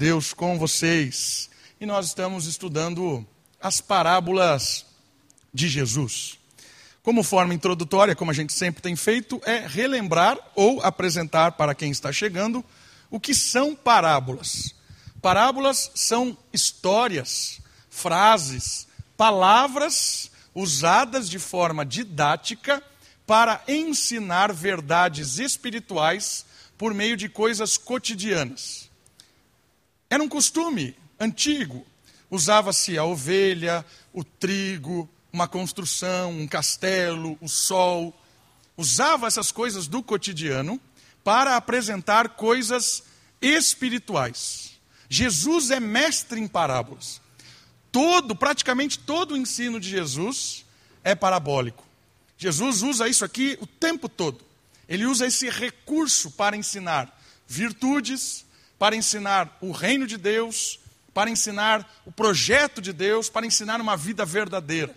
Deus com vocês. E nós estamos estudando as parábolas de Jesus. Como forma introdutória, como a gente sempre tem feito, é relembrar ou apresentar para quem está chegando o que são parábolas. Parábolas são histórias, frases, palavras usadas de forma didática para ensinar verdades espirituais por meio de coisas cotidianas. Era um costume antigo. Usava-se a ovelha, o trigo, uma construção, um castelo, o sol. Usava essas coisas do cotidiano para apresentar coisas espirituais. Jesus é mestre em parábolas. Todo, praticamente todo o ensino de Jesus é parabólico. Jesus usa isso aqui o tempo todo. Ele usa esse recurso para ensinar virtudes, para ensinar o reino de Deus, para ensinar o projeto de Deus, para ensinar uma vida verdadeira.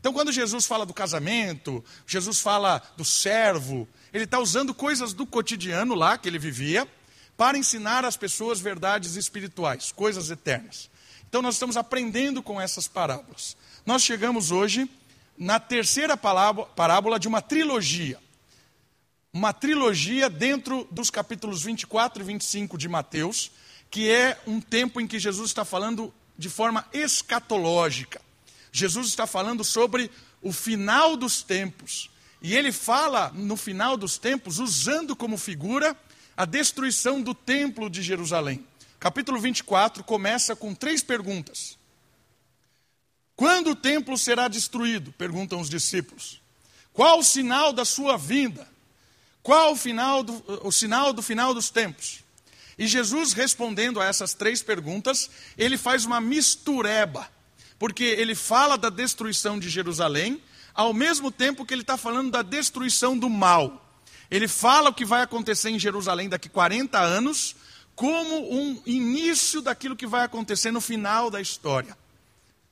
Então, quando Jesus fala do casamento, Jesus fala do servo, ele está usando coisas do cotidiano lá que ele vivia, para ensinar às pessoas verdades espirituais, coisas eternas. Então, nós estamos aprendendo com essas parábolas. Nós chegamos hoje na terceira parábola de uma trilogia uma trilogia dentro dos capítulos 24 e 25 de Mateus, que é um tempo em que Jesus está falando de forma escatológica. Jesus está falando sobre o final dos tempos. E ele fala no final dos tempos, usando como figura a destruição do templo de Jerusalém. Capítulo 24 começa com três perguntas. Quando o templo será destruído? Perguntam os discípulos. Qual o sinal da sua vinda? Qual o, final do, o sinal do final dos tempos? E Jesus, respondendo a essas três perguntas, ele faz uma mistureba, porque ele fala da destruição de Jerusalém, ao mesmo tempo que ele está falando da destruição do mal. Ele fala o que vai acontecer em Jerusalém daqui 40 anos, como um início daquilo que vai acontecer no final da história.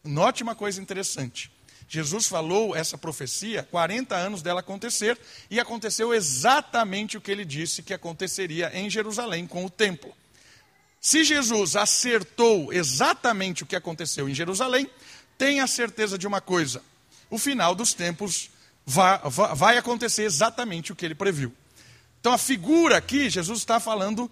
Note uma coisa interessante. Jesus falou essa profecia, 40 anos dela acontecer, e aconteceu exatamente o que ele disse que aconteceria em Jerusalém com o templo. Se Jesus acertou exatamente o que aconteceu em Jerusalém, tenha certeza de uma coisa: o final dos tempos vai, vai acontecer exatamente o que ele previu. Então, a figura aqui, Jesus está falando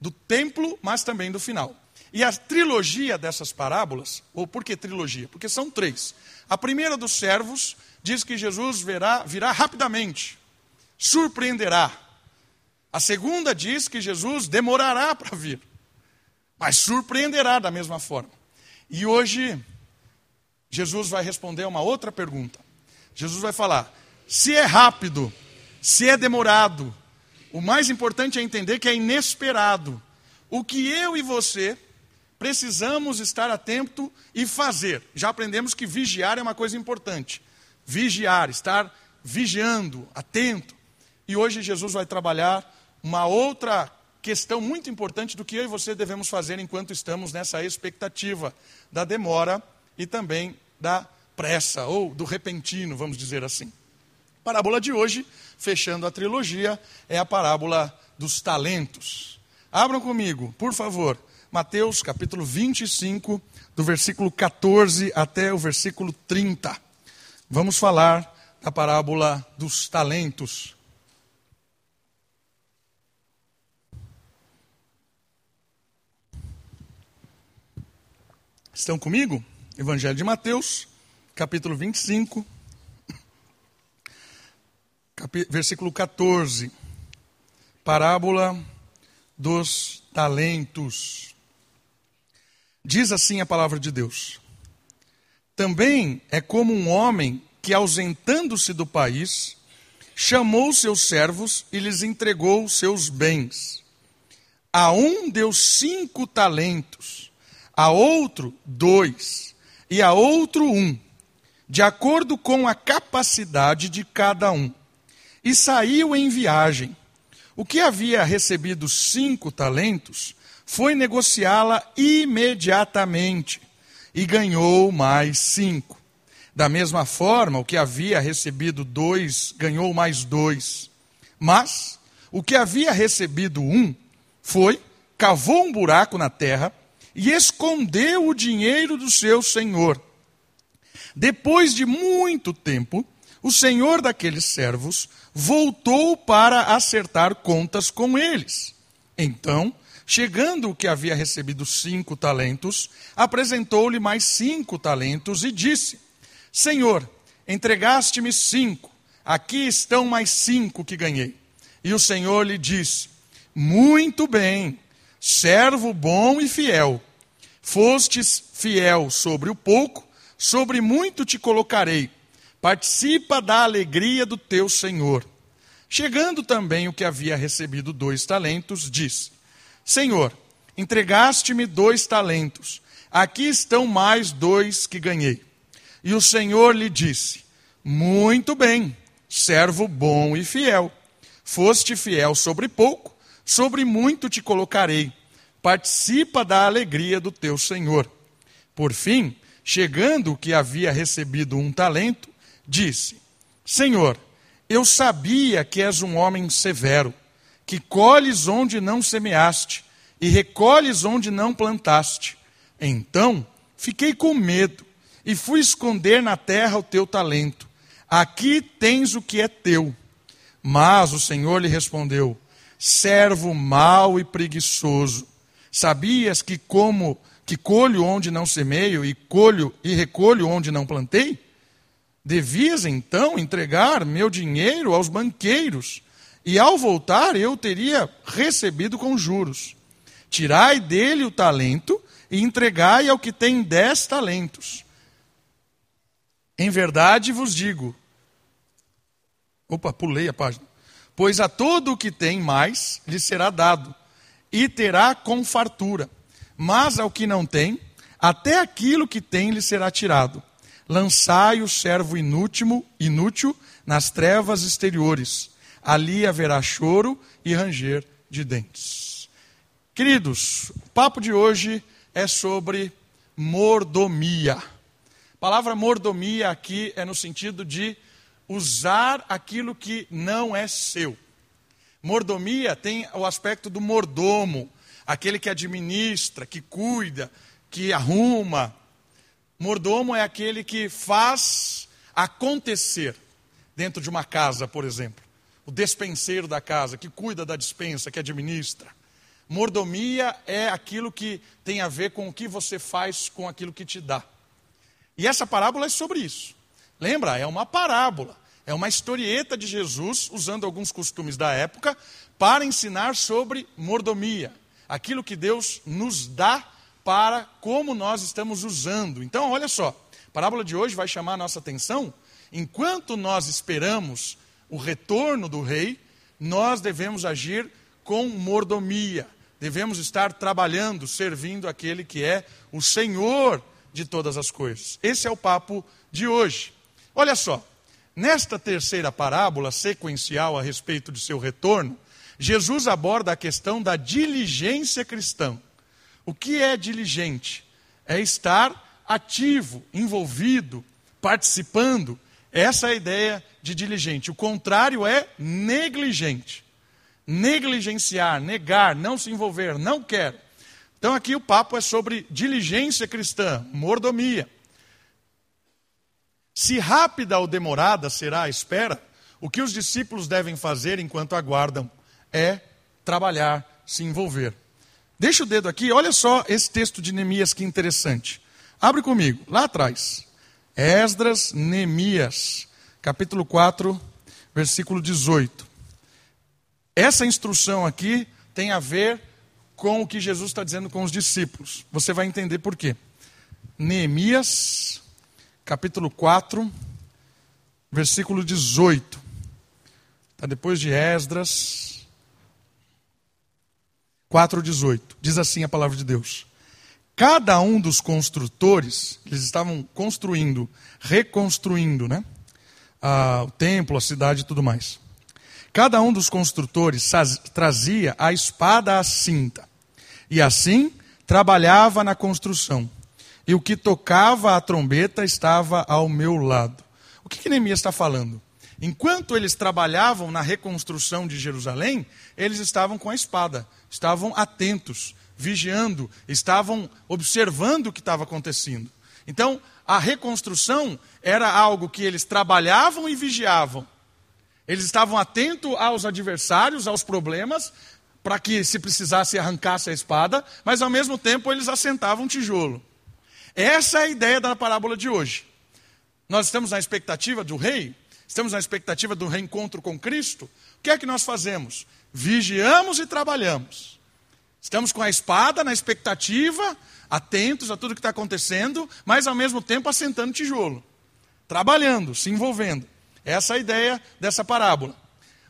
do templo, mas também do final. E a trilogia dessas parábolas, ou por que trilogia? Porque são três. A primeira dos servos diz que Jesus virá, virá rapidamente, surpreenderá. A segunda diz que Jesus demorará para vir, mas surpreenderá da mesma forma. E hoje, Jesus vai responder uma outra pergunta. Jesus vai falar: se é rápido, se é demorado, o mais importante é entender que é inesperado. O que eu e você precisamos estar atento e fazer. Já aprendemos que vigiar é uma coisa importante. Vigiar, estar vigiando, atento. E hoje Jesus vai trabalhar uma outra questão muito importante do que eu e você devemos fazer enquanto estamos nessa expectativa da demora e também da pressa, ou do repentino, vamos dizer assim. A parábola de hoje, fechando a trilogia, é a parábola dos talentos. Abram comigo, por favor, Mateus capítulo 25, do versículo 14 até o versículo 30. Vamos falar da parábola dos talentos. Estão comigo? Evangelho de Mateus, capítulo 25, versículo 14. Parábola dos talentos. Diz assim a palavra de Deus: Também é como um homem que, ausentando-se do país, chamou seus servos e lhes entregou seus bens. A um deu cinco talentos, a outro dois, e a outro um, de acordo com a capacidade de cada um. E saiu em viagem. O que havia recebido cinco talentos foi negociá-la imediatamente e ganhou mais cinco. Da mesma forma, o que havia recebido dois ganhou mais dois. Mas o que havia recebido um foi cavou um buraco na terra e escondeu o dinheiro do seu senhor. Depois de muito tempo, o senhor daqueles servos voltou para acertar contas com eles. Então, chegando o que havia recebido cinco talentos, apresentou-lhe mais cinco talentos e disse: Senhor, entregaste-me cinco, aqui estão mais cinco que ganhei. E o Senhor lhe disse: Muito bem, servo bom e fiel. Fostes fiel sobre o pouco, sobre muito te colocarei. Participa da alegria do teu Senhor. Chegando também o que havia recebido dois talentos, disse: Senhor, entregaste-me dois talentos, aqui estão mais dois que ganhei. E o Senhor lhe disse: Muito bem, servo bom e fiel. Foste fiel sobre pouco, sobre muito te colocarei. Participa da alegria do teu Senhor. Por fim, chegando o que havia recebido um talento, disse: Senhor, eu sabia que és um homem severo, que colhes onde não semeaste e recolhes onde não plantaste. Então fiquei com medo e fui esconder na terra o teu talento. Aqui tens o que é teu. Mas o Senhor lhe respondeu: Servo mau e preguiçoso, sabias que como que colho onde não semeio e colho e recolho onde não plantei? Devias então entregar meu dinheiro aos banqueiros, e ao voltar eu teria recebido com juros. Tirai dele o talento e entregai ao que tem dez talentos. Em verdade vos digo, Opa, pulei a página. Pois a todo o que tem mais lhe será dado, e terá com fartura. Mas ao que não tem, até aquilo que tem lhe será tirado. Lançai o servo inútil, inútil nas trevas exteriores. Ali haverá choro e ranger de dentes. Queridos, o papo de hoje é sobre mordomia. A palavra mordomia aqui é no sentido de usar aquilo que não é seu. Mordomia tem o aspecto do mordomo, aquele que administra, que cuida, que arruma. Mordomo é aquele que faz acontecer dentro de uma casa, por exemplo. O despenseiro da casa, que cuida da dispensa, que administra. Mordomia é aquilo que tem a ver com o que você faz com aquilo que te dá. E essa parábola é sobre isso. Lembra? É uma parábola. É uma historieta de Jesus usando alguns costumes da época para ensinar sobre mordomia, aquilo que Deus nos dá para como nós estamos usando. Então, olha só, a parábola de hoje vai chamar a nossa atenção. Enquanto nós esperamos o retorno do rei, nós devemos agir com mordomia. Devemos estar trabalhando, servindo aquele que é o Senhor de todas as coisas. Esse é o papo de hoje. Olha só, nesta terceira parábola sequencial a respeito de seu retorno, Jesus aborda a questão da diligência cristã. O que é diligente? É estar ativo, envolvido, participando. Essa é a ideia de diligente. O contrário é negligente. Negligenciar, negar, não se envolver, não quer. Então aqui o papo é sobre diligência cristã, mordomia. Se rápida ou demorada será a espera, o que os discípulos devem fazer enquanto aguardam é trabalhar, se envolver. Deixa o dedo aqui, olha só esse texto de Neemias que interessante. Abre comigo, lá atrás. Esdras, Neemias, capítulo 4, versículo 18. Essa instrução aqui tem a ver com o que Jesus está dizendo com os discípulos. Você vai entender por quê. Neemias, capítulo 4, versículo 18. Está depois de Esdras. 4,18. Diz assim a palavra de Deus. Cada um dos construtores, eles estavam construindo, reconstruindo, né? O templo, a cidade e tudo mais. Cada um dos construtores trazia a espada à cinta. E assim trabalhava na construção e o que tocava a trombeta estava ao meu lado. O que, que Neemias está falando? Enquanto eles trabalhavam na reconstrução de Jerusalém, eles estavam com a espada, estavam atentos, vigiando, estavam observando o que estava acontecendo. Então, a reconstrução era algo que eles trabalhavam e vigiavam. Eles estavam atentos aos adversários, aos problemas, para que, se precisasse, arrancasse a espada, mas ao mesmo tempo eles assentavam tijolo. Essa é a ideia da parábola de hoje. Nós estamos na expectativa do rei, estamos na expectativa do reencontro com Cristo. O que é que nós fazemos? Vigiamos e trabalhamos. Estamos com a espada na expectativa, atentos a tudo que está acontecendo, mas ao mesmo tempo assentando tijolo, trabalhando, se envolvendo. Essa é a ideia dessa parábola.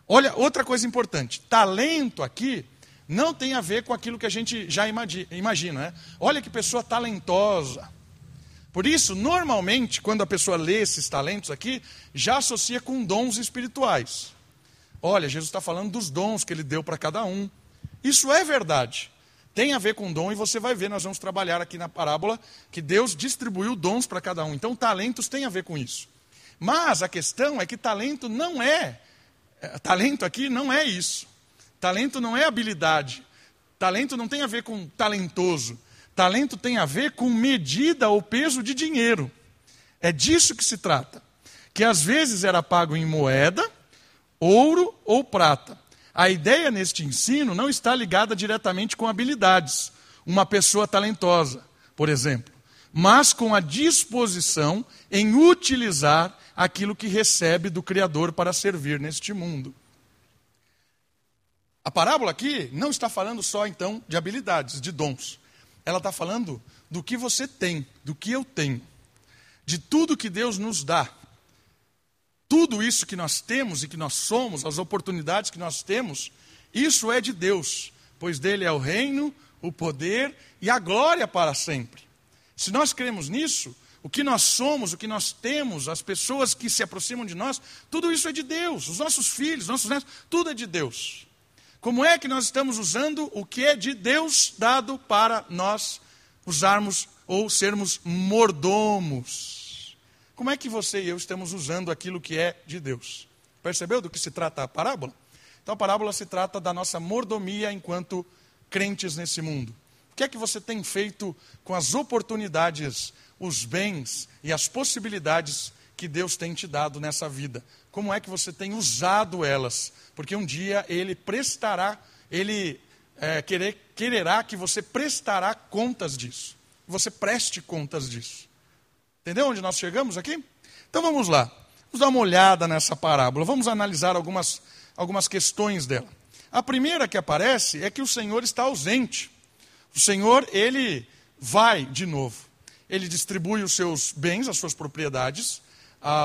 Olha, outra coisa importante: talento aqui não tem a ver com aquilo que a gente já imagina. Né? Olha que pessoa talentosa. Por isso, normalmente, quando a pessoa lê esses talentos aqui, já associa com dons espirituais. Olha, Jesus está falando dos dons que ele deu para cada um. Isso é verdade. Tem a ver com dom e você vai ver, nós vamos trabalhar aqui na parábola que Deus distribuiu dons para cada um. Então, talentos tem a ver com isso. Mas a questão é que talento não é, é, talento aqui não é isso. Talento não é habilidade. Talento não tem a ver com talentoso. Talento tem a ver com medida ou peso de dinheiro. É disso que se trata. Que às vezes era pago em moeda, ouro ou prata. A ideia neste ensino não está ligada diretamente com habilidades. Uma pessoa talentosa, por exemplo, mas com a disposição em utilizar aquilo que recebe do Criador para servir neste mundo. A parábola aqui não está falando só então de habilidades, de dons. Ela está falando do que você tem, do que eu tenho, de tudo que Deus nos dá. Tudo isso que nós temos e que nós somos, as oportunidades que nós temos, isso é de Deus, pois dele é o reino, o poder e a glória para sempre. Se nós cremos nisso, o que nós somos, o que nós temos, as pessoas que se aproximam de nós, tudo isso é de Deus. Os nossos filhos, nossos netos, tudo é de Deus. Como é que nós estamos usando o que é de Deus dado para nós usarmos ou sermos mordomos? Como é que você e eu estamos usando aquilo que é de Deus? Percebeu do que se trata a parábola? Então a parábola se trata da nossa mordomia enquanto crentes nesse mundo. O que é que você tem feito com as oportunidades os bens e as possibilidades que Deus tem te dado nessa vida. Como é que você tem usado elas? Porque um dia Ele prestará, Ele é, querer, quererá que você prestará contas disso. Você preste contas disso. Entendeu onde nós chegamos aqui? Então vamos lá. Vamos dar uma olhada nessa parábola. Vamos analisar algumas, algumas questões dela. A primeira que aparece é que o Senhor está ausente. O Senhor, ele vai de novo ele distribui os seus bens, as suas propriedades,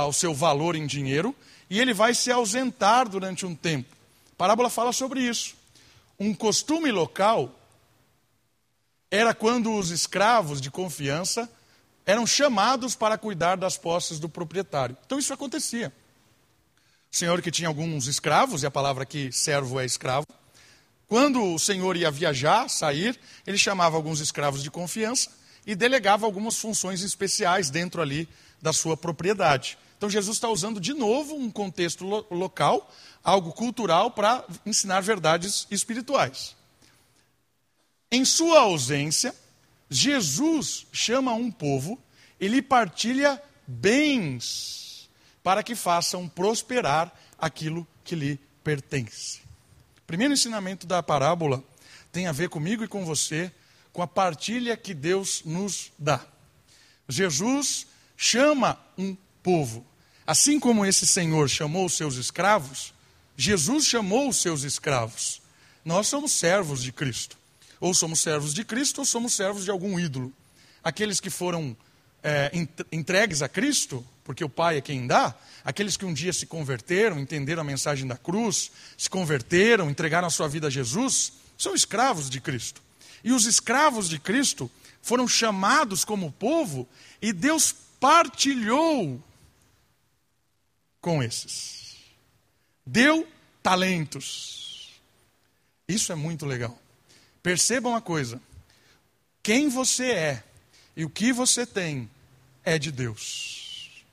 o seu valor em dinheiro, e ele vai se ausentar durante um tempo. A parábola fala sobre isso. Um costume local era quando os escravos de confiança eram chamados para cuidar das posses do proprietário. Então isso acontecia. O senhor que tinha alguns escravos, e a palavra aqui servo é escravo, quando o senhor ia viajar, sair, ele chamava alguns escravos de confiança e delegava algumas funções especiais dentro ali da sua propriedade. Então Jesus está usando de novo um contexto lo local, algo cultural, para ensinar verdades espirituais. Em sua ausência, Jesus chama um povo e lhe partilha bens para que façam prosperar aquilo que lhe pertence. O primeiro ensinamento da parábola tem a ver comigo e com você com a partilha que Deus nos dá. Jesus chama um povo. Assim como esse Senhor chamou os seus escravos, Jesus chamou os seus escravos. Nós somos servos de Cristo. Ou somos servos de Cristo ou somos servos de algum ídolo. Aqueles que foram é, entregues a Cristo, porque o Pai é quem dá, aqueles que um dia se converteram, entenderam a mensagem da cruz, se converteram, entregaram a sua vida a Jesus, são escravos de Cristo. E os escravos de Cristo foram chamados como povo e Deus partilhou com esses. Deu talentos. Isso é muito legal. Percebam uma coisa: quem você é e o que você tem é de Deus.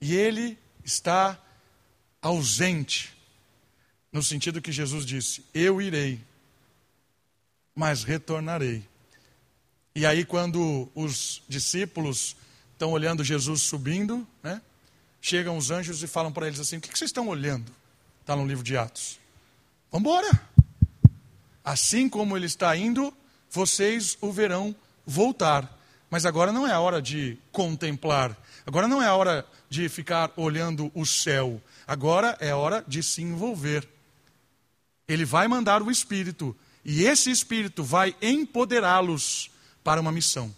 E Ele está ausente, no sentido que Jesus disse: Eu irei, mas retornarei. E aí, quando os discípulos estão olhando Jesus subindo, né, chegam os anjos e falam para eles assim: O que vocês estão olhando? Está no livro de Atos. Vamos embora. Assim como ele está indo, vocês o verão voltar. Mas agora não é a hora de contemplar, agora não é a hora de ficar olhando o céu, agora é a hora de se envolver. Ele vai mandar o Espírito, e esse Espírito vai empoderá-los para uma missão.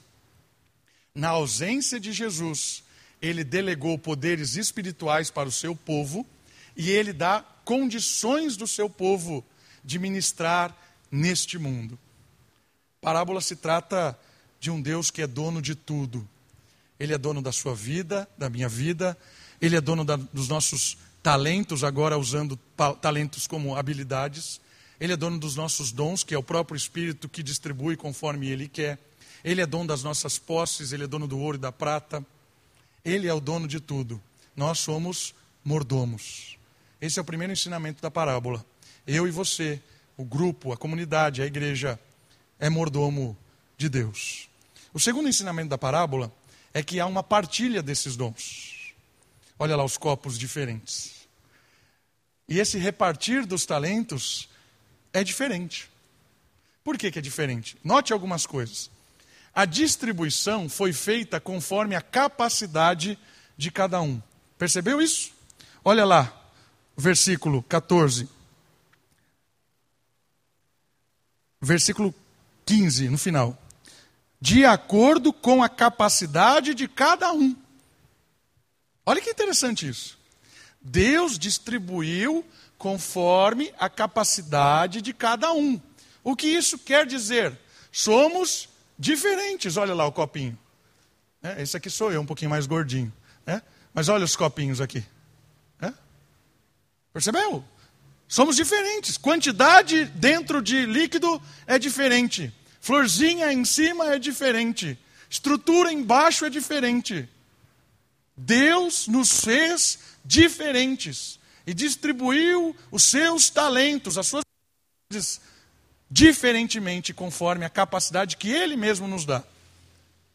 Na ausência de Jesus, ele delegou poderes espirituais para o seu povo e ele dá condições do seu povo de ministrar neste mundo. Parábola se trata de um Deus que é dono de tudo. Ele é dono da sua vida, da minha vida, ele é dono da, dos nossos talentos, agora usando talentos como habilidades. Ele é dono dos nossos dons, que é o próprio Espírito que distribui conforme ele quer. Ele é dono das nossas posses, ele é dono do ouro e da prata. Ele é o dono de tudo. Nós somos mordomos. Esse é o primeiro ensinamento da parábola. Eu e você o grupo, a comunidade, a igreja é mordomo de Deus. O segundo ensinamento da parábola é que há uma partilha desses dons. Olha lá os copos diferentes. E esse repartir dos talentos é diferente. Por que, que é diferente? Note algumas coisas. A distribuição foi feita conforme a capacidade de cada um. Percebeu isso? Olha lá, versículo 14. Versículo 15, no final. De acordo com a capacidade de cada um. Olha que interessante isso. Deus distribuiu conforme a capacidade de cada um. O que isso quer dizer? Somos diferentes. Olha lá o copinho. É, esse aqui sou eu, um pouquinho mais gordinho. É? Mas olha os copinhos aqui. É? Percebeu? Somos diferentes. Quantidade dentro de líquido é diferente. Florzinha em cima é diferente. Estrutura embaixo é diferente. Deus nos fez diferentes e distribuiu os seus talentos, as suas diferentemente conforme a capacidade que ele mesmo nos dá.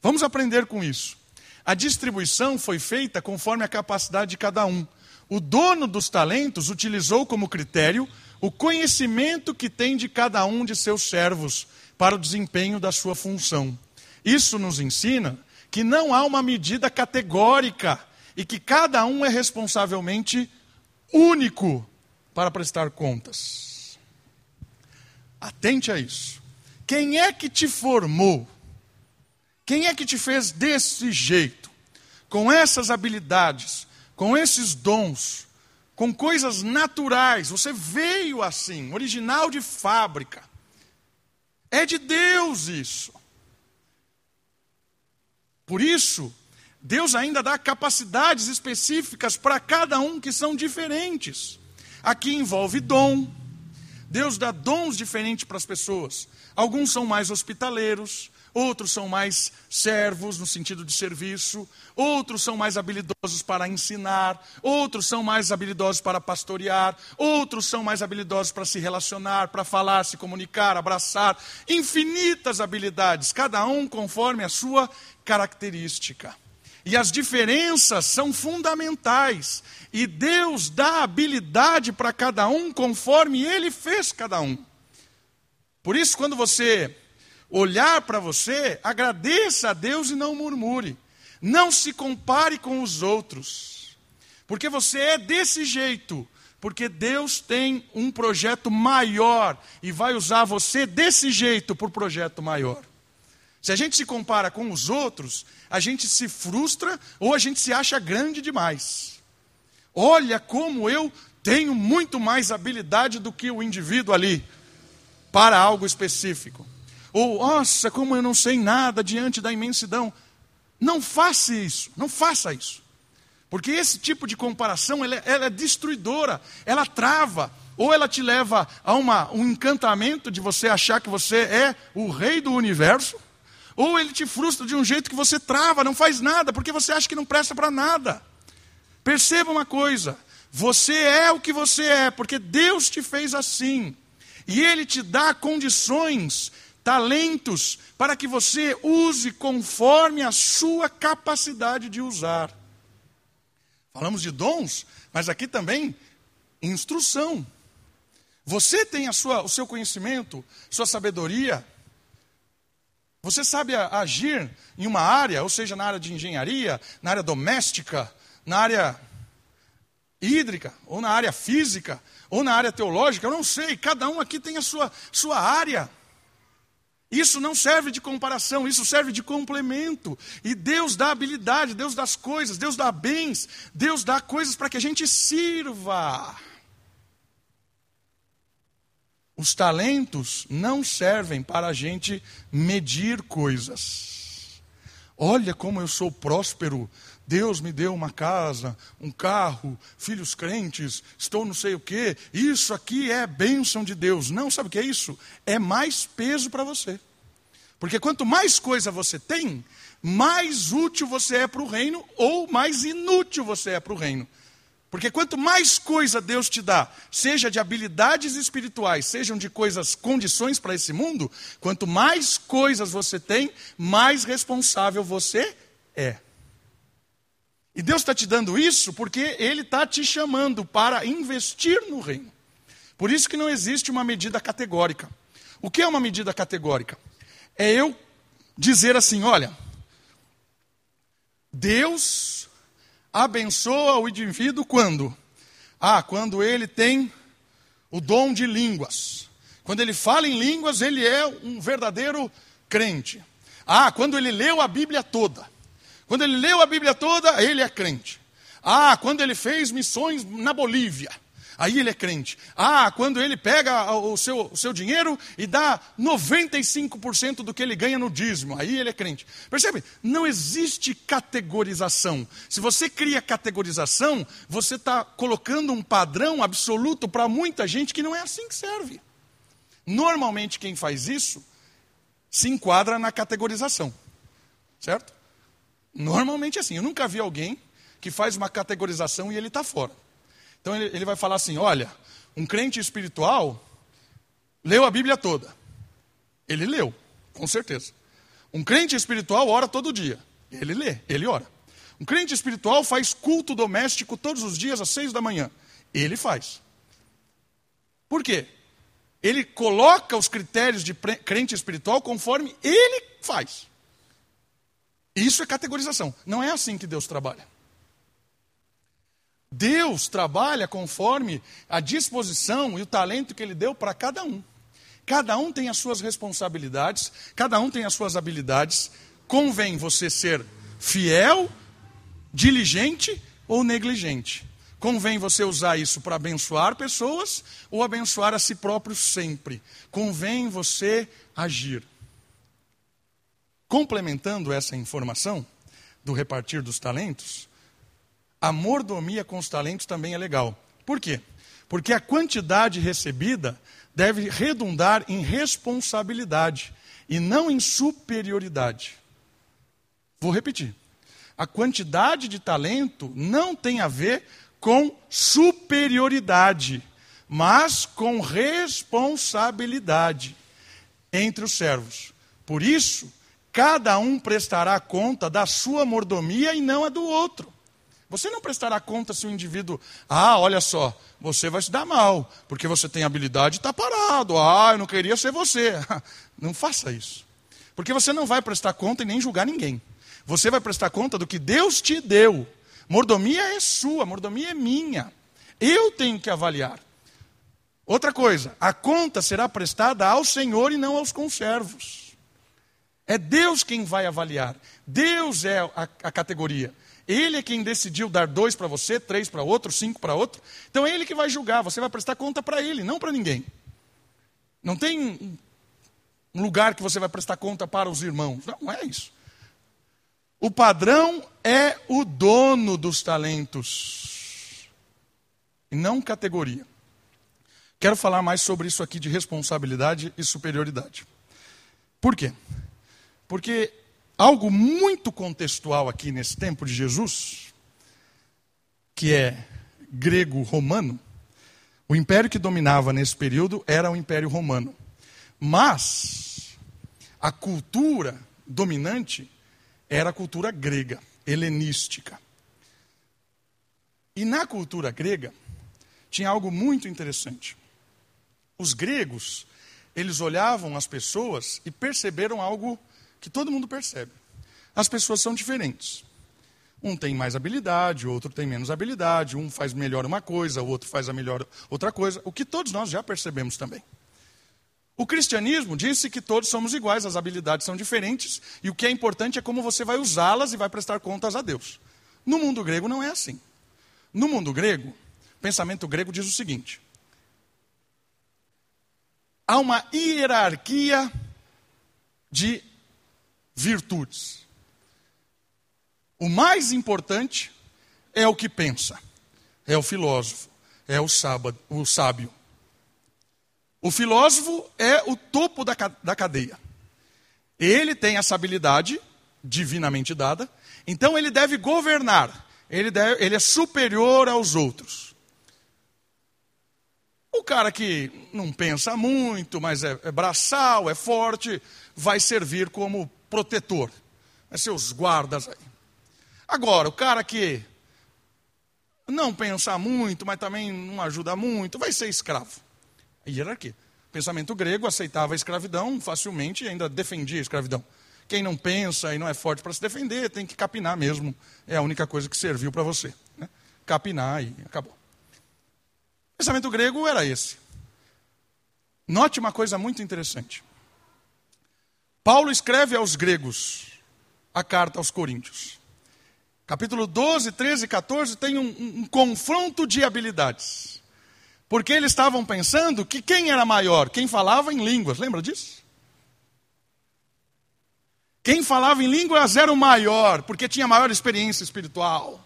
Vamos aprender com isso. A distribuição foi feita conforme a capacidade de cada um. O dono dos talentos utilizou como critério o conhecimento que tem de cada um de seus servos para o desempenho da sua função. Isso nos ensina que não há uma medida categórica e que cada um é responsavelmente único para prestar contas. Atente a isso. Quem é que te formou? Quem é que te fez desse jeito? Com essas habilidades, com esses dons, com coisas naturais. Você veio assim, original de fábrica. É de Deus isso. Por isso, Deus ainda dá capacidades específicas para cada um que são diferentes. Aqui envolve dom. Deus dá dons diferentes para as pessoas. Alguns são mais hospitaleiros, outros são mais servos no sentido de serviço, outros são mais habilidosos para ensinar, outros são mais habilidosos para pastorear, outros são mais habilidosos para se relacionar, para falar, se comunicar, abraçar, infinitas habilidades, cada um conforme a sua característica. E as diferenças são fundamentais, e Deus dá habilidade para cada um conforme ele fez cada um. Por isso, quando você olhar para você, agradeça a Deus e não murmure. Não se compare com os outros. Porque você é desse jeito. Porque Deus tem um projeto maior e vai usar você desse jeito por projeto maior. Se a gente se compara com os outros, a gente se frustra ou a gente se acha grande demais. Olha como eu tenho muito mais habilidade do que o indivíduo ali para algo específico. Ou, nossa, como eu não sei nada diante da imensidão. Não faça isso, não faça isso. Porque esse tipo de comparação ela é, ela é destruidora, ela trava, ou ela te leva a uma, um encantamento de você achar que você é o rei do universo, ou ele te frustra de um jeito que você trava, não faz nada, porque você acha que não presta para nada. Perceba uma coisa: Você é o que você é, porque Deus te fez assim. E Ele te dá condições, talentos, para que você use conforme a sua capacidade de usar. Falamos de dons, mas aqui também instrução. Você tem a sua, o seu conhecimento, sua sabedoria. Você sabe agir em uma área, ou seja, na área de engenharia, na área doméstica, na área hídrica, ou na área física, ou na área teológica, eu não sei, cada um aqui tem a sua, sua área. Isso não serve de comparação, isso serve de complemento. E Deus dá habilidade, Deus dá as coisas, Deus dá bens, Deus dá coisas para que a gente sirva. Os talentos não servem para a gente medir coisas. Olha como eu sou próspero Deus me deu uma casa, um carro, filhos crentes, estou não sei o quê. Isso aqui é bênção de Deus. Não, sabe o que é isso? É mais peso para você. Porque quanto mais coisa você tem, mais útil você é para o reino ou mais inútil você é para o reino. Porque quanto mais coisa Deus te dá, seja de habilidades espirituais, sejam de coisas, condições para esse mundo, quanto mais coisas você tem, mais responsável você é. E Deus está te dando isso porque Ele está te chamando para investir no reino. Por isso que não existe uma medida categórica. O que é uma medida categórica? É eu dizer assim: olha, Deus abençoa o indivíduo quando? Ah, quando ele tem o dom de línguas. Quando ele fala em línguas, ele é um verdadeiro crente. Ah, quando ele leu a Bíblia toda. Quando ele leu a Bíblia toda, ele é crente. Ah, quando ele fez missões na Bolívia, aí ele é crente. Ah, quando ele pega o seu, o seu dinheiro e dá 95% do que ele ganha no dízimo, aí ele é crente. Percebe? Não existe categorização. Se você cria categorização, você está colocando um padrão absoluto para muita gente que não é assim que serve. Normalmente, quem faz isso se enquadra na categorização, certo? Normalmente é assim. Eu nunca vi alguém que faz uma categorização e ele está fora. Então ele, ele vai falar assim: olha, um crente espiritual leu a Bíblia toda. Ele leu, com certeza. Um crente espiritual ora todo dia. Ele lê, ele ora. Um crente espiritual faz culto doméstico todos os dias às seis da manhã. Ele faz. Por quê? Ele coloca os critérios de crente espiritual conforme ele faz. Isso é categorização. Não é assim que Deus trabalha. Deus trabalha conforme a disposição e o talento que Ele deu para cada um. Cada um tem as suas responsabilidades, cada um tem as suas habilidades. Convém você ser fiel, diligente ou negligente. Convém você usar isso para abençoar pessoas ou abençoar a si próprio sempre. Convém você agir. Complementando essa informação do repartir dos talentos, a mordomia com os talentos também é legal. Por quê? Porque a quantidade recebida deve redundar em responsabilidade e não em superioridade. Vou repetir. A quantidade de talento não tem a ver com superioridade, mas com responsabilidade entre os servos. Por isso, Cada um prestará conta da sua mordomia e não a do outro. Você não prestará conta se o indivíduo, ah, olha só, você vai se dar mal, porque você tem habilidade e está parado. Ah, eu não queria ser você. Não faça isso. Porque você não vai prestar conta e nem julgar ninguém. Você vai prestar conta do que Deus te deu. Mordomia é sua, mordomia é minha. Eu tenho que avaliar. Outra coisa, a conta será prestada ao Senhor e não aos conservos. É Deus quem vai avaliar. Deus é a, a categoria. Ele é quem decidiu dar dois para você, três para outro, cinco para outro. Então é ele que vai julgar. Você vai prestar conta para ele, não para ninguém. Não tem um lugar que você vai prestar conta para os irmãos. Não, é isso. O padrão é o dono dos talentos, e não categoria. Quero falar mais sobre isso aqui de responsabilidade e superioridade. Por quê? Porque algo muito contextual aqui nesse tempo de Jesus, que é grego-romano, o império que dominava nesse período era o Império Romano. Mas a cultura dominante era a cultura grega, helenística. E na cultura grega tinha algo muito interessante. Os gregos, eles olhavam as pessoas e perceberam algo que todo mundo percebe. As pessoas são diferentes. Um tem mais habilidade, outro tem menos habilidade, um faz melhor uma coisa, o outro faz a melhor outra coisa, o que todos nós já percebemos também. O cristianismo disse que todos somos iguais, as habilidades são diferentes, e o que é importante é como você vai usá-las e vai prestar contas a Deus. No mundo grego não é assim. No mundo grego, o pensamento grego diz o seguinte: há uma hierarquia de virtudes. O mais importante é o que pensa, é o filósofo, é o, sábado, o sábio. O filósofo é o topo da, da cadeia. Ele tem essa habilidade divinamente dada, então ele deve governar, ele, deve, ele é superior aos outros. O cara que não pensa muito, mas é, é braçal, é forte, vai servir como protetor. Vai ser os guardas aí. Agora, o cara que não pensa muito, mas também não ajuda muito, vai ser escravo. A hierarquia. O pensamento grego aceitava a escravidão facilmente e ainda defendia a escravidão. Quem não pensa e não é forte para se defender, tem que capinar mesmo. É a única coisa que serviu para você. Né? Capinar e acabou. O pensamento grego era esse. Note uma coisa muito interessante. Paulo escreve aos gregos a carta aos coríntios. Capítulo 12, 13 e 14 tem um, um, um confronto de habilidades. Porque eles estavam pensando que quem era maior? Quem falava em línguas, lembra disso? Quem falava em línguas era o maior, porque tinha maior experiência espiritual.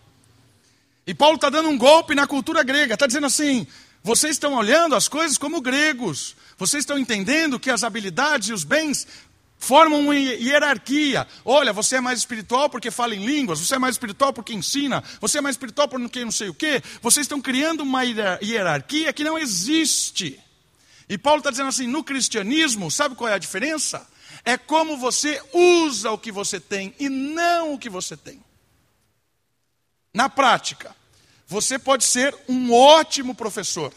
E Paulo está dando um golpe na cultura grega, está dizendo assim: vocês estão olhando as coisas como gregos, vocês estão entendendo que as habilidades e os bens formam uma hierarquia. Olha, você é mais espiritual porque fala em línguas, você é mais espiritual porque ensina, você é mais espiritual porque não sei o quê. Vocês estão criando uma hierarquia que não existe. E Paulo está dizendo assim: no cristianismo, sabe qual é a diferença? É como você usa o que você tem e não o que você tem. Na prática, você pode ser um ótimo professor,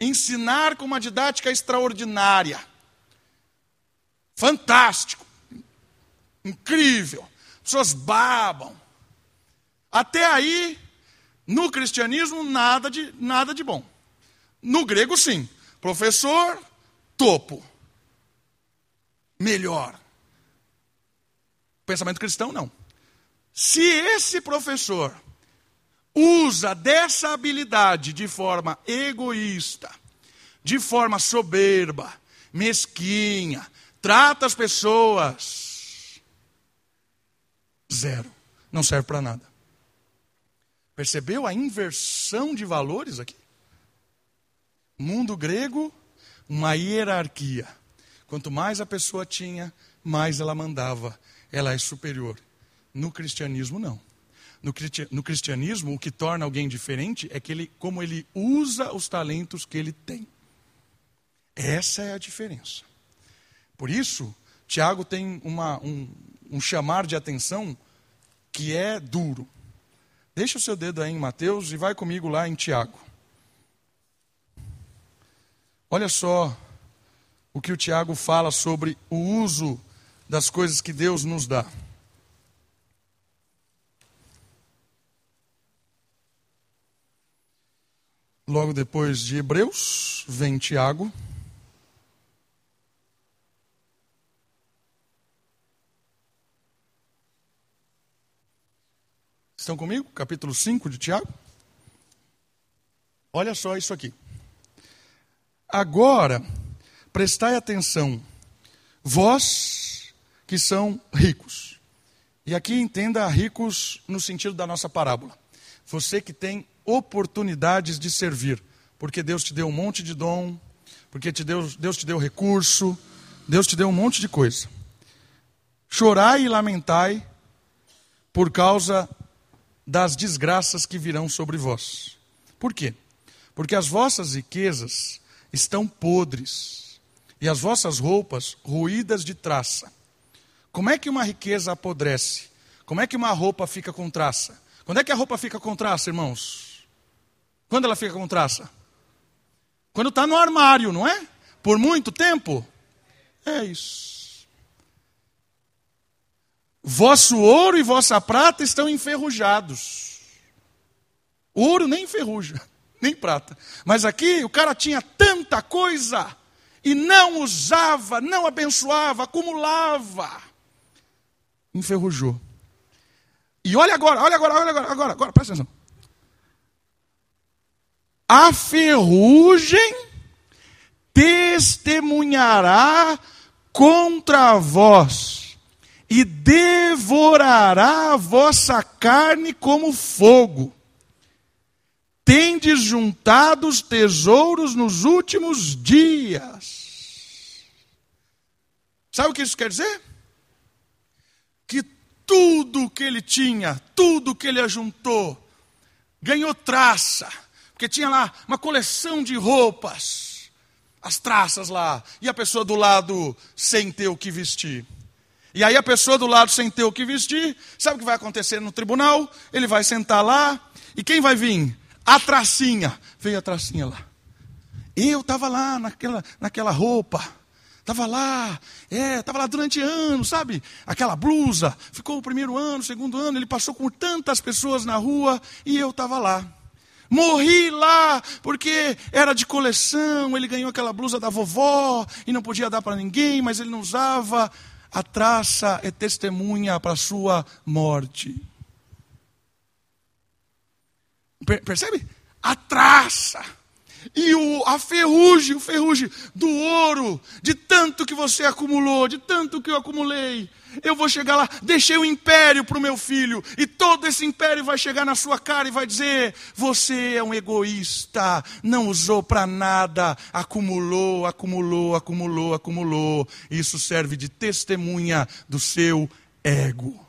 ensinar com uma didática extraordinária fantástico, incrível, pessoas babam. Até aí, no cristianismo, nada de, nada de bom. No grego, sim. Professor, topo. Melhor. Pensamento cristão, não. Se esse professor usa dessa habilidade de forma egoísta, de forma soberba, mesquinha, trata as pessoas. Zero. Não serve para nada. Percebeu a inversão de valores aqui? Mundo grego, uma hierarquia. Quanto mais a pessoa tinha, mais ela mandava. Ela é superior. No cristianismo, não. No, cristianismo, o que torna alguém diferente é que ele, como ele usa os talentos que ele tem. Essa é a diferença. Por isso, Tiago tem uma, um, um chamar de atenção que é duro. Deixa o seu dedo aí em Mateus e vai comigo lá em Tiago. Olha só o que o Tiago fala sobre o uso das coisas que Deus nos dá. Logo depois de Hebreus, vem Tiago. Estão comigo? Capítulo 5 de Tiago. Olha só isso aqui. Agora, prestai atenção, vós que são ricos. E aqui entenda ricos no sentido da nossa parábola. Você que tem oportunidades de servir, porque Deus te deu um monte de dom, porque te deu, Deus te deu recurso, Deus te deu um monte de coisa. Chorai e lamentai por causa das desgraças que virão sobre vós. Por quê? Porque as vossas riquezas estão podres e as vossas roupas ruídas de traça. Como é que uma riqueza apodrece? Como é que uma roupa fica com traça? Quando é que a roupa fica com traça, irmãos? Quando ela fica com traça? Quando está no armário, não é? Por muito tempo? É isso. Vosso ouro e vossa prata estão enferrujados. Ouro nem enferruja, nem prata. Mas aqui o cara tinha tanta coisa e não usava, não abençoava, acumulava. Enferrujou. E olha agora, olha agora, olha agora, agora, agora, presta atenção. A ferrugem testemunhará contra vós e devorará a vossa carne como fogo. Tendes juntados tesouros nos últimos dias. Sabe o que isso quer dizer? tudo que ele tinha, tudo que ele ajuntou, ganhou traça, porque tinha lá uma coleção de roupas, as traças lá, e a pessoa do lado sem ter o que vestir. E aí a pessoa do lado sem ter o que vestir, sabe o que vai acontecer no tribunal? Ele vai sentar lá, e quem vai vir? A tracinha. Veio a tracinha lá. Eu estava lá naquela, naquela roupa. Estava lá, é, estava lá durante anos, sabe? Aquela blusa. Ficou o primeiro ano, o segundo ano, ele passou com tantas pessoas na rua e eu estava lá. Morri lá, porque era de coleção, ele ganhou aquela blusa da vovó e não podia dar para ninguém, mas ele não usava. A traça é testemunha para a sua morte. Percebe? A traça e o, a ferrugem, o ferrugem do ouro, de tanto que você acumulou, de tanto que eu acumulei. Eu vou chegar lá, deixei o império para o meu filho, e todo esse império vai chegar na sua cara e vai dizer: Você é um egoísta, não usou para nada, acumulou, acumulou, acumulou, acumulou. Isso serve de testemunha do seu ego.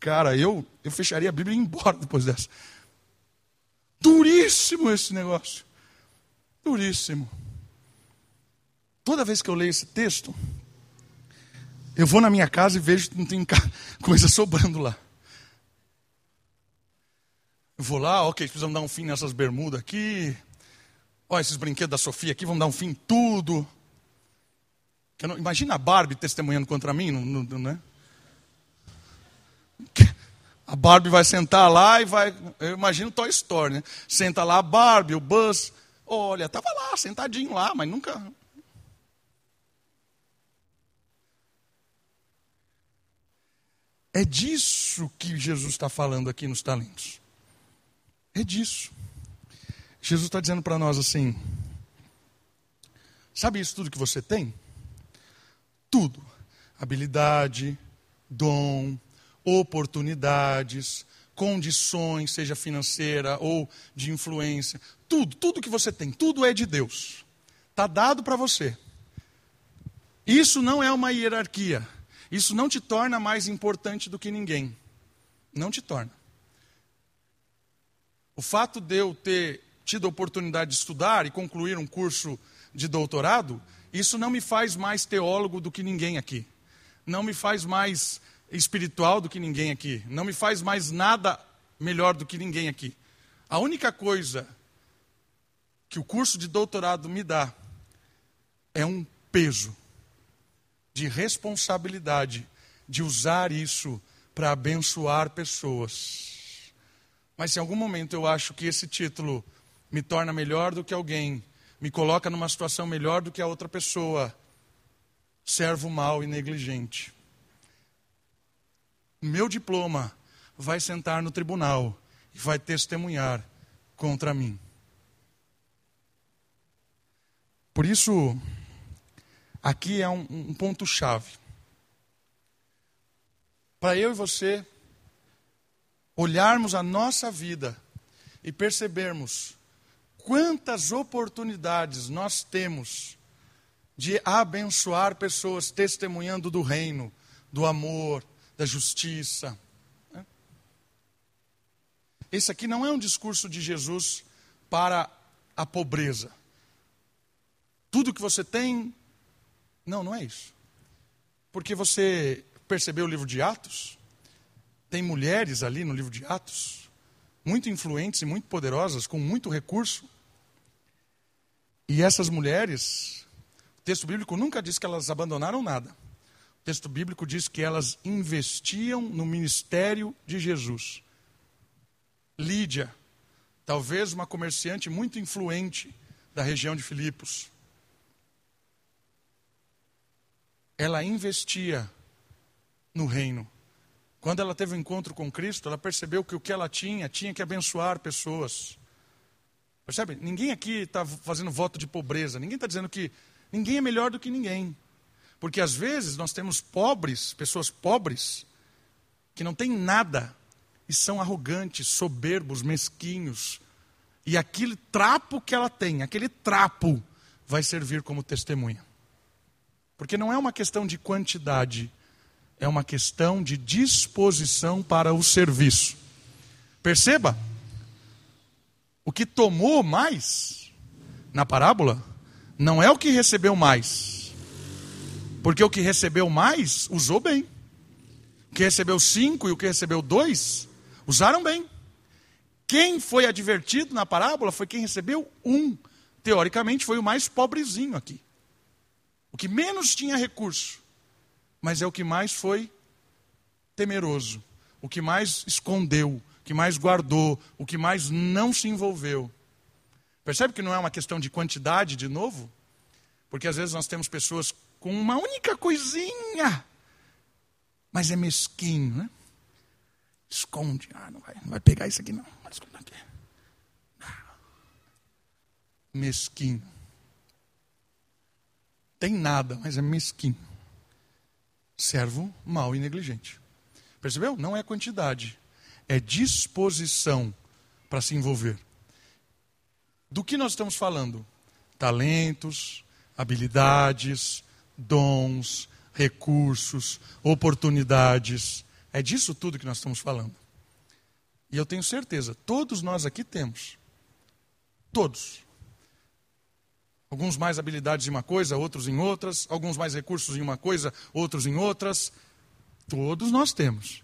Cara, eu, eu fecharia a Bíblia e ia embora depois dessa. Duríssimo esse negócio. Duríssimo. Toda vez que eu leio esse texto, eu vou na minha casa e vejo que não tem coisa sobrando lá. Eu vou lá, ok, precisamos dar um fim nessas bermudas aqui. Olha, esses brinquedos da Sofia aqui vão dar um fim em tudo. Não, imagina a Barbie testemunhando contra mim, não, não, não é? A Barbie vai sentar lá e vai. Eu imagino Toy Story, né? Senta lá a Barbie, o Buzz. Olha, estava lá, sentadinho lá, mas nunca. É disso que Jesus está falando aqui nos talentos. É disso. Jesus está dizendo para nós assim: sabe isso tudo que você tem? Tudo. Habilidade, dom, oportunidades, condições, seja financeira ou de influência, tudo, tudo que você tem, tudo é de Deus. Está dado para você. Isso não é uma hierarquia. Isso não te torna mais importante do que ninguém. Não te torna. O fato de eu ter tido a oportunidade de estudar e concluir um curso de doutorado, isso não me faz mais teólogo do que ninguém aqui. Não me faz mais espiritual do que ninguém aqui. Não me faz mais nada melhor do que ninguém aqui. A única coisa que o curso de doutorado me dá é um peso de responsabilidade de usar isso para abençoar pessoas. Mas em algum momento eu acho que esse título me torna melhor do que alguém, me coloca numa situação melhor do que a outra pessoa, servo mal e negligente meu diploma vai sentar no tribunal e vai testemunhar contra mim. Por isso, aqui é um, um ponto-chave. Para eu e você olharmos a nossa vida e percebermos quantas oportunidades nós temos de abençoar pessoas testemunhando do reino, do amor, da justiça. Né? esse aqui não é um discurso de Jesus para a pobreza. Tudo que você tem. Não, não é isso. Porque você percebeu o livro de Atos? Tem mulheres ali no livro de Atos, muito influentes e muito poderosas, com muito recurso. E essas mulheres, o texto bíblico nunca diz que elas abandonaram nada. O texto bíblico diz que elas investiam no ministério de Jesus. Lídia, talvez uma comerciante muito influente da região de Filipos. Ela investia no reino. Quando ela teve um encontro com Cristo, ela percebeu que o que ela tinha tinha que abençoar pessoas. Percebe? Ninguém aqui está fazendo voto de pobreza. Ninguém está dizendo que ninguém é melhor do que ninguém. Porque às vezes nós temos pobres, pessoas pobres, que não têm nada, e são arrogantes, soberbos, mesquinhos. E aquele trapo que ela tem, aquele trapo, vai servir como testemunha. Porque não é uma questão de quantidade, é uma questão de disposição para o serviço. Perceba, o que tomou mais na parábola não é o que recebeu mais, porque o que recebeu mais usou bem. O que recebeu cinco e o que recebeu dois Usaram bem. Quem foi advertido na parábola foi quem recebeu um. Teoricamente, foi o mais pobrezinho aqui. Que menos tinha recurso. Mas é o que mais foi temeroso. O que mais escondeu. O que mais guardou. O que mais não se envolveu. Percebe que não é uma questão de quantidade, de novo? Porque às vezes nós temos pessoas com uma única coisinha, mas é mesquinho, né? Esconde. Ah, não vai, não vai pegar isso aqui não. Mesquinho. Tem nada, mas é mesquinho. Servo mau e negligente. Percebeu? Não é quantidade, é disposição para se envolver. Do que nós estamos falando? Talentos, habilidades, dons, recursos, oportunidades. É disso tudo que nós estamos falando. E eu tenho certeza, todos nós aqui temos. Todos. Alguns mais habilidades em uma coisa, outros em outras. Alguns mais recursos em uma coisa, outros em outras. Todos nós temos.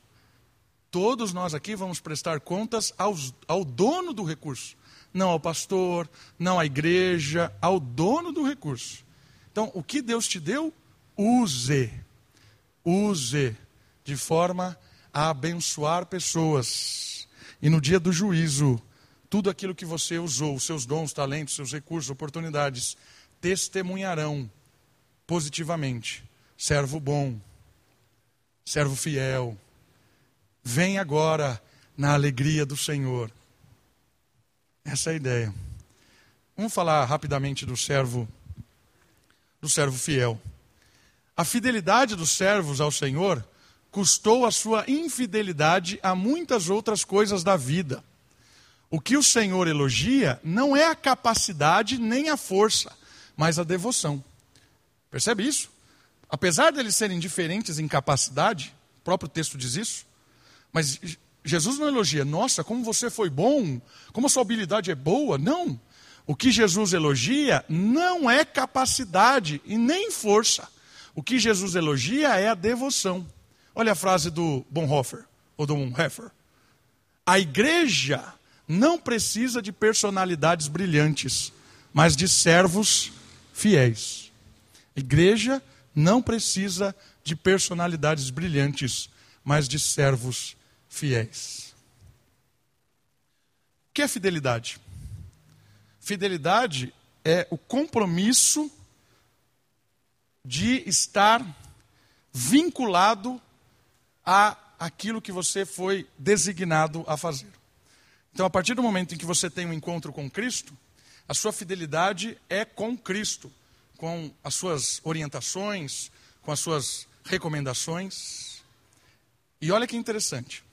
Todos nós aqui vamos prestar contas aos, ao dono do recurso. Não ao pastor, não à igreja, ao dono do recurso. Então, o que Deus te deu, use. Use de forma a abençoar pessoas. E no dia do juízo, tudo aquilo que você usou, os seus dons, talentos, seus recursos, oportunidades, testemunharão positivamente. Servo bom, servo fiel, vem agora na alegria do Senhor. Essa é a ideia. Vamos falar rapidamente do servo do servo fiel. A fidelidade dos servos ao Senhor custou a sua infidelidade a muitas outras coisas da vida. O que o Senhor elogia não é a capacidade nem a força, mas a devoção. Percebe isso? Apesar deles serem diferentes em capacidade, o próprio texto diz isso, mas Jesus não elogia, nossa, como você foi bom, como a sua habilidade é boa. Não. O que Jesus elogia não é capacidade e nem força. O que Jesus elogia é a devoção. Olha a frase do Bonhoeffer, ou do Bonhoeffer. A igreja não precisa de personalidades brilhantes, mas de servos fiéis. A igreja não precisa de personalidades brilhantes, mas de servos fiéis. O que é fidelidade? Fidelidade é o compromisso de estar vinculado a aquilo que você foi designado a fazer. Então, a partir do momento em que você tem um encontro com Cristo, a sua fidelidade é com Cristo, com as suas orientações, com as suas recomendações. E olha que interessante.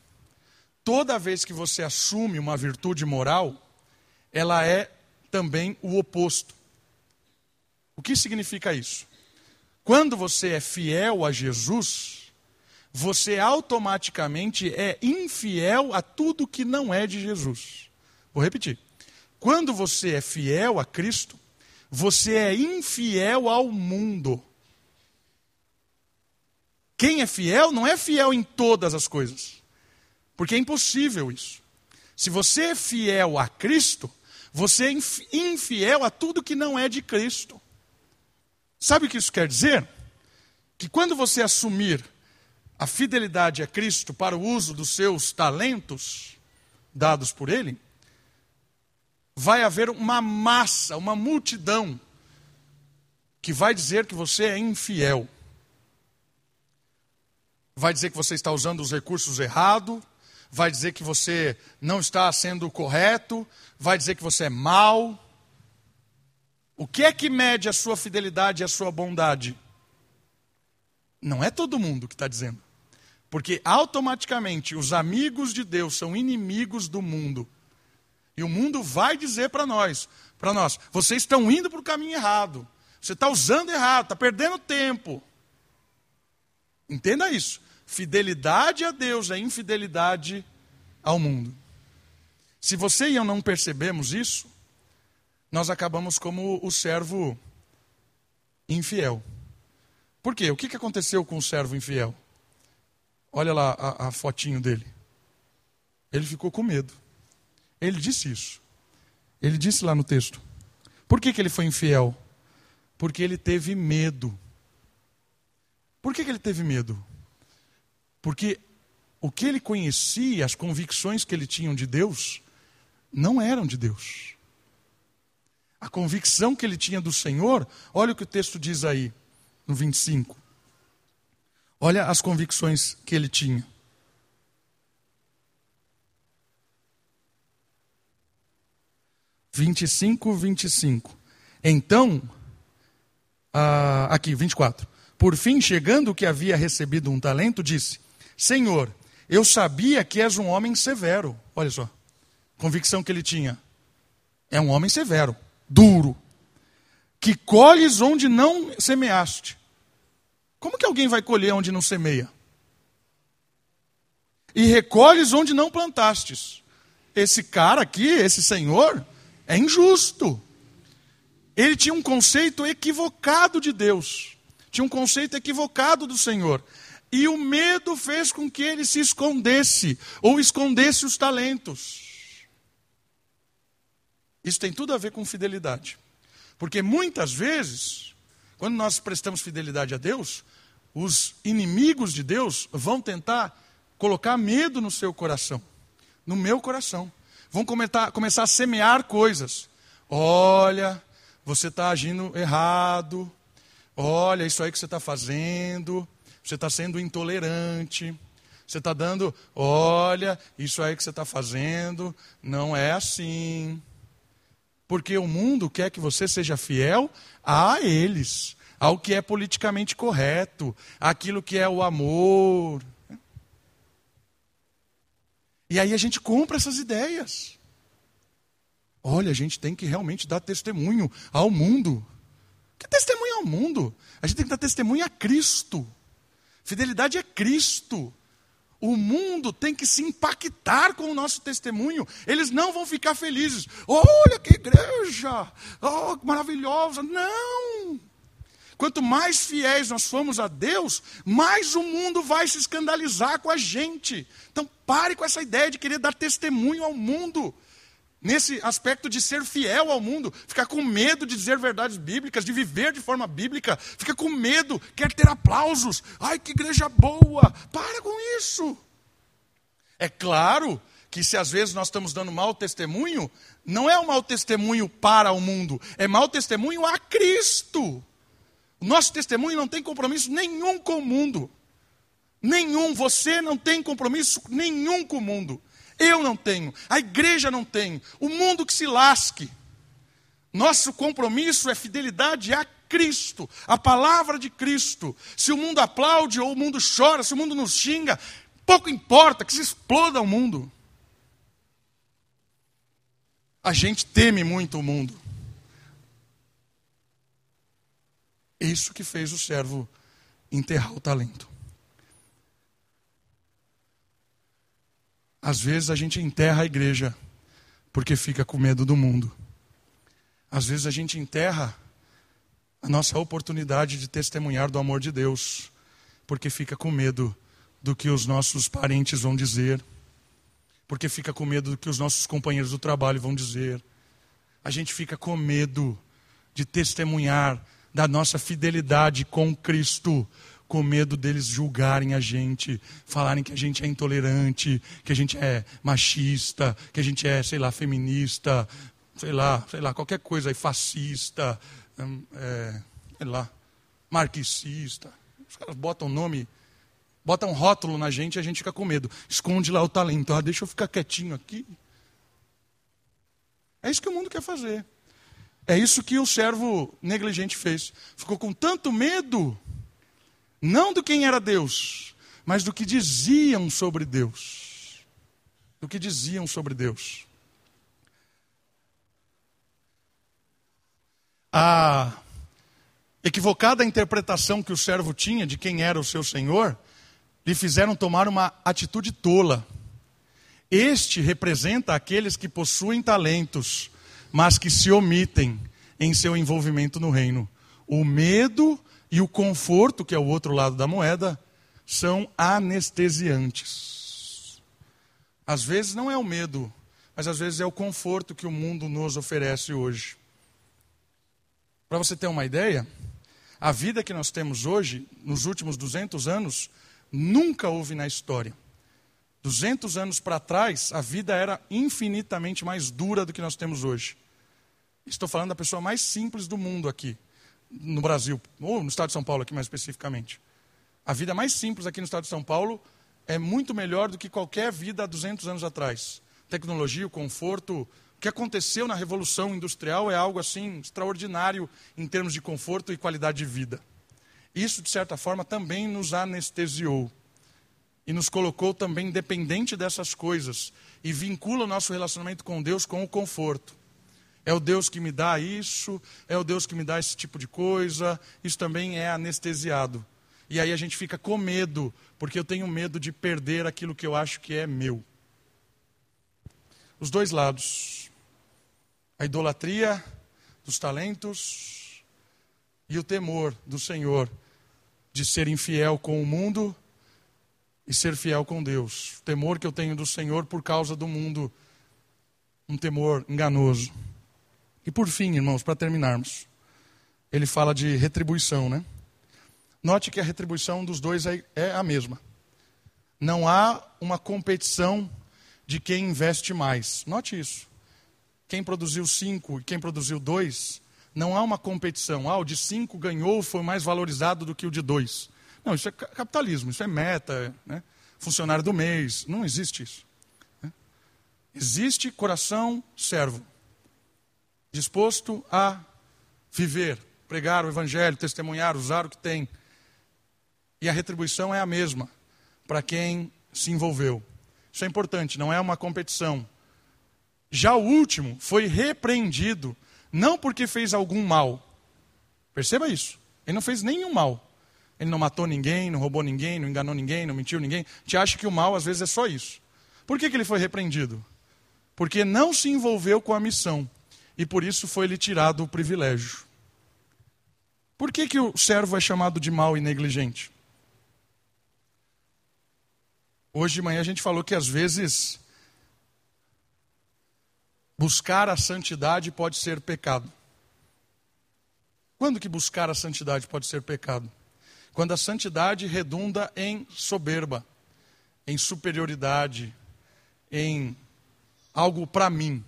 Toda vez que você assume uma virtude moral, ela é também o oposto. O que significa isso? Quando você é fiel a Jesus, você automaticamente é infiel a tudo que não é de Jesus. Vou repetir. Quando você é fiel a Cristo, você é infiel ao mundo. Quem é fiel não é fiel em todas as coisas, porque é impossível isso. Se você é fiel a Cristo, você é infiel a tudo que não é de Cristo. Sabe o que isso quer dizer? Que quando você assumir a fidelidade a Cristo para o uso dos seus talentos dados por Ele, vai haver uma massa, uma multidão que vai dizer que você é infiel. Vai dizer que você está usando os recursos errado, vai dizer que você não está sendo correto, vai dizer que você é mau. O que é que mede a sua fidelidade e a sua bondade? Não é todo mundo que está dizendo. Porque automaticamente os amigos de Deus são inimigos do mundo. E o mundo vai dizer para nós, para nós, vocês estão indo para o caminho errado. Você está usando errado, está perdendo tempo. Entenda isso. Fidelidade a Deus é infidelidade ao mundo. Se você e eu não percebemos isso, nós acabamos como o servo infiel. Por quê? O que aconteceu com o servo infiel? Olha lá a, a fotinho dele. Ele ficou com medo. Ele disse isso. Ele disse lá no texto. Por que, que ele foi infiel? Porque ele teve medo. Por que, que ele teve medo? Porque o que ele conhecia, as convicções que ele tinha de Deus, não eram de Deus. A convicção que ele tinha do Senhor, olha o que o texto diz aí, no 25. Olha as convicções que ele tinha. 25, 25. Então, ah, aqui, 24. Por fim, chegando que havia recebido um talento, disse: Senhor, eu sabia que és um homem severo. Olha só, convicção que ele tinha. É um homem severo, duro, que colhes onde não semeaste. Como que alguém vai colher onde não semeia? E recolhes onde não plantastes. Esse cara aqui, esse senhor, é injusto. Ele tinha um conceito equivocado de Deus, tinha um conceito equivocado do Senhor. E o medo fez com que ele se escondesse, ou escondesse os talentos. Isso tem tudo a ver com fidelidade. Porque muitas vezes, quando nós prestamos fidelidade a Deus, os inimigos de Deus vão tentar colocar medo no seu coração, no meu coração vão comentar, começar a semear coisas. Olha, você está agindo errado. Olha, isso aí que você está fazendo. Você está sendo intolerante. Você está dando, olha, isso aí que você está fazendo não é assim. Porque o mundo quer que você seja fiel a eles, ao que é politicamente correto, aquilo que é o amor, e aí a gente compra essas ideias. Olha, a gente tem que realmente dar testemunho ao mundo. Que testemunho ao mundo? A gente tem que dar testemunho a Cristo. Fidelidade é Cristo. O mundo tem que se impactar com o nosso testemunho. Eles não vão ficar felizes. Olha que igreja! Oh, maravilhosa! Não! Quanto mais fiéis nós formos a Deus, mais o mundo vai se escandalizar com a gente. Então pare com essa ideia de querer dar testemunho ao mundo. Nesse aspecto de ser fiel ao mundo, ficar com medo de dizer verdades bíblicas, de viver de forma bíblica, fica com medo, quer ter aplausos. Ai, que igreja boa! Para com isso. É claro que se às vezes nós estamos dando mau testemunho, não é um mau testemunho para o mundo, é mau testemunho a Cristo. O nosso testemunho não tem compromisso nenhum com o mundo. Nenhum. Você não tem compromisso nenhum com o mundo. Eu não tenho. A igreja não tem. O mundo que se lasque. Nosso compromisso é fidelidade a Cristo, a palavra de Cristo. Se o mundo aplaude ou o mundo chora, se o mundo nos xinga, pouco importa que se exploda o mundo. A gente teme muito o mundo. Isso que fez o servo enterrar o talento. Às vezes a gente enterra a igreja porque fica com medo do mundo. Às vezes a gente enterra a nossa oportunidade de testemunhar do amor de Deus porque fica com medo do que os nossos parentes vão dizer, porque fica com medo do que os nossos companheiros do trabalho vão dizer. A gente fica com medo de testemunhar da nossa fidelidade com Cristo, com medo deles julgarem a gente, falarem que a gente é intolerante, que a gente é machista, que a gente é, sei lá, feminista, sei lá, sei lá, qualquer coisa aí, fascista, hum, é, sei lá, marxista. Os caras botam nome, botam um rótulo na gente e a gente fica com medo. Esconde lá o talento. Ah, deixa eu ficar quietinho aqui. É isso que o mundo quer fazer. É isso que o servo negligente fez. Ficou com tanto medo não do quem era Deus, mas do que diziam sobre Deus. Do que diziam sobre Deus. A equivocada interpretação que o servo tinha de quem era o seu senhor lhe fizeram tomar uma atitude tola. Este representa aqueles que possuem talentos, mas que se omitem em seu envolvimento no reino. O medo e o conforto, que é o outro lado da moeda, são anestesiantes. Às vezes não é o medo, mas às vezes é o conforto que o mundo nos oferece hoje. Para você ter uma ideia, a vida que nós temos hoje, nos últimos 200 anos, nunca houve na história. 200 anos para trás, a vida era infinitamente mais dura do que nós temos hoje. Estou falando da pessoa mais simples do mundo aqui no Brasil, ou no estado de São Paulo aqui mais especificamente. A vida mais simples aqui no estado de São Paulo é muito melhor do que qualquer vida há 200 anos atrás. Tecnologia, o conforto, o que aconteceu na Revolução Industrial é algo assim extraordinário em termos de conforto e qualidade de vida. Isso, de certa forma, também nos anestesiou e nos colocou também dependente dessas coisas e vincula o nosso relacionamento com Deus com o conforto. É o Deus que me dá isso, é o Deus que me dá esse tipo de coisa. Isso também é anestesiado. E aí a gente fica com medo, porque eu tenho medo de perder aquilo que eu acho que é meu. Os dois lados. A idolatria dos talentos e o temor do Senhor de ser infiel com o mundo e ser fiel com Deus. O temor que eu tenho do Senhor por causa do mundo, um temor enganoso. E por fim, irmãos, para terminarmos, ele fala de retribuição, né? Note que a retribuição dos dois é, é a mesma. Não há uma competição de quem investe mais. Note isso. Quem produziu cinco e quem produziu dois, não há uma competição. Ah, o de cinco ganhou, foi mais valorizado do que o de dois. Não, isso é capitalismo, isso é meta, né? funcionário do mês. Não existe isso. Né? Existe coração servo disposto a viver, pregar o evangelho, testemunhar, usar o que tem. E a retribuição é a mesma para quem se envolveu. Isso é importante, não é uma competição. Já o último foi repreendido, não porque fez algum mal. Perceba isso. Ele não fez nenhum mal. Ele não matou ninguém, não roubou ninguém, não enganou ninguém, não mentiu ninguém. Gente acha que o mal às vezes é só isso. Por que, que ele foi repreendido? Porque não se envolveu com a missão e por isso foi-lhe tirado o privilégio. Por que, que o servo é chamado de mau e negligente? Hoje de manhã a gente falou que às vezes buscar a santidade pode ser pecado. Quando que buscar a santidade pode ser pecado? Quando a santidade redunda em soberba, em superioridade, em algo para mim.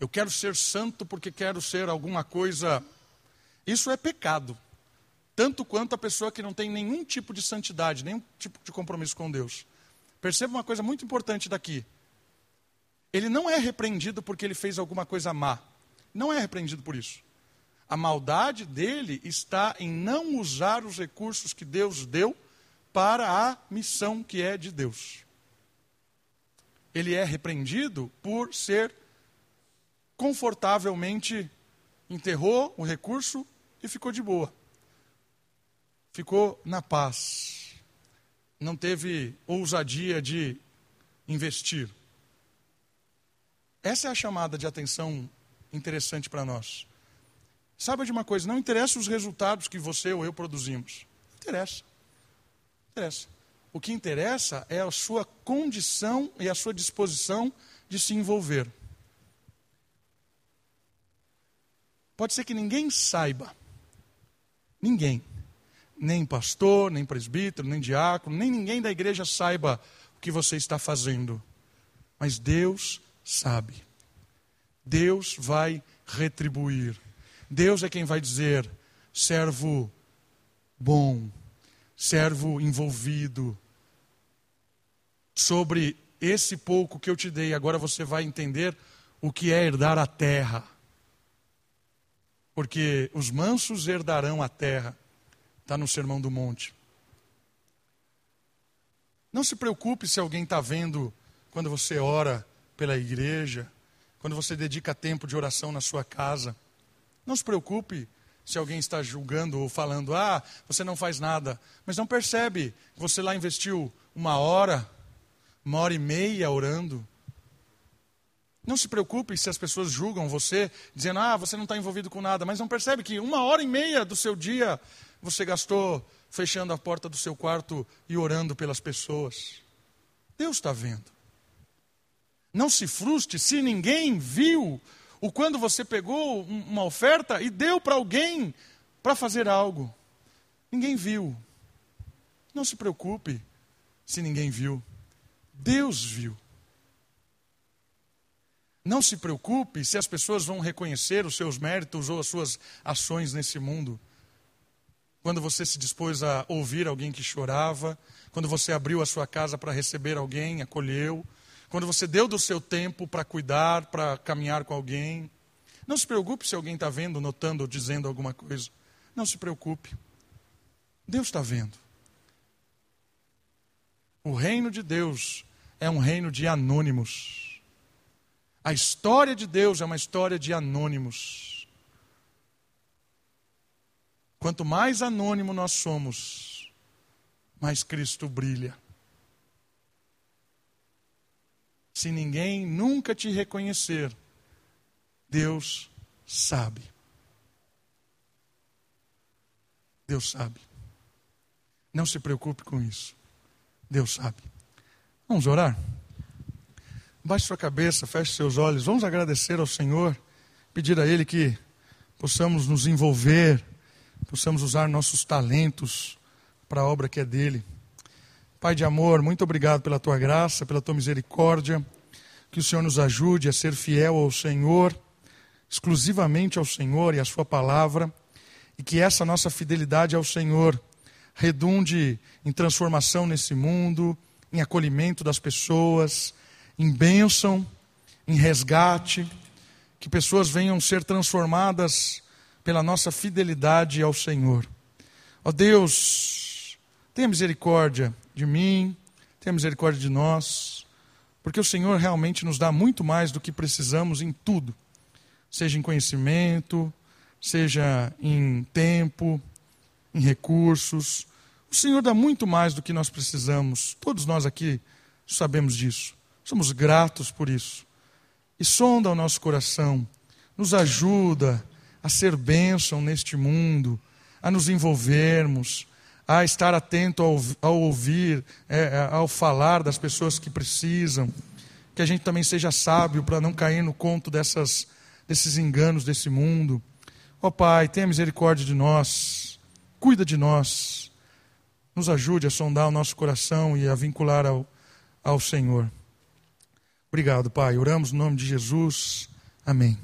Eu quero ser santo porque quero ser alguma coisa. Isso é pecado. Tanto quanto a pessoa que não tem nenhum tipo de santidade, nenhum tipo de compromisso com Deus. Perceba uma coisa muito importante daqui. Ele não é repreendido porque ele fez alguma coisa má. Não é repreendido por isso. A maldade dele está em não usar os recursos que Deus deu para a missão que é de Deus. Ele é repreendido por ser confortavelmente enterrou o recurso e ficou de boa. Ficou na paz. Não teve ousadia de investir. Essa é a chamada de atenção interessante para nós. Saiba de uma coisa, não interessa os resultados que você ou eu produzimos. Interessa. Interessa. O que interessa é a sua condição e a sua disposição de se envolver. Pode ser que ninguém saiba. Ninguém. Nem pastor, nem presbítero, nem diácono, nem ninguém da igreja saiba o que você está fazendo. Mas Deus sabe. Deus vai retribuir. Deus é quem vai dizer: servo bom, servo envolvido. Sobre esse pouco que eu te dei, agora você vai entender o que é herdar a terra. Porque os mansos herdarão a terra. Está no Sermão do Monte. Não se preocupe se alguém está vendo quando você ora pela igreja, quando você dedica tempo de oração na sua casa. Não se preocupe se alguém está julgando ou falando, ah, você não faz nada, mas não percebe que você lá investiu uma hora, uma hora e meia orando. Não se preocupe se as pessoas julgam você, dizendo, ah, você não está envolvido com nada, mas não percebe que uma hora e meia do seu dia você gastou fechando a porta do seu quarto e orando pelas pessoas. Deus está vendo. Não se frustre se ninguém viu o quando você pegou uma oferta e deu para alguém para fazer algo. Ninguém viu. Não se preocupe se ninguém viu. Deus viu. Não se preocupe se as pessoas vão reconhecer os seus méritos ou as suas ações nesse mundo. Quando você se dispôs a ouvir alguém que chorava, quando você abriu a sua casa para receber alguém, acolheu, quando você deu do seu tempo para cuidar, para caminhar com alguém. Não se preocupe se alguém está vendo, notando ou dizendo alguma coisa. Não se preocupe. Deus está vendo. O reino de Deus é um reino de anônimos. A história de Deus é uma história de anônimos. Quanto mais anônimo nós somos, mais Cristo brilha. Se ninguém nunca te reconhecer, Deus sabe. Deus sabe. Não se preocupe com isso. Deus sabe. Vamos orar? Baixe sua cabeça, feche seus olhos. Vamos agradecer ao Senhor, pedir a Ele que possamos nos envolver, possamos usar nossos talentos para a obra que é dele. Pai de amor, muito obrigado pela tua graça, pela tua misericórdia. Que o Senhor nos ajude a ser fiel ao Senhor, exclusivamente ao Senhor e à Sua palavra, e que essa nossa fidelidade ao Senhor redunde em transformação nesse mundo, em acolhimento das pessoas, em bênção, em resgate, que pessoas venham ser transformadas pela nossa fidelidade ao Senhor. Ó Deus, tenha misericórdia de mim, tenha misericórdia de nós, porque o Senhor realmente nos dá muito mais do que precisamos em tudo, seja em conhecimento, seja em tempo, em recursos. O Senhor dá muito mais do que nós precisamos, todos nós aqui sabemos disso, somos gratos por isso. E sonda o nosso coração, nos ajuda a ser bênção neste mundo, a nos envolvermos, a estar atento ao, ao ouvir, é, é, ao falar das pessoas que precisam, que a gente também seja sábio para não cair no conto dessas, desses enganos desse mundo. Ó oh, Pai, tenha misericórdia de nós, cuida de nós, nos ajude a sondar o nosso coração e a vincular ao, ao Senhor. Obrigado, Pai. Oramos no nome de Jesus. Amém.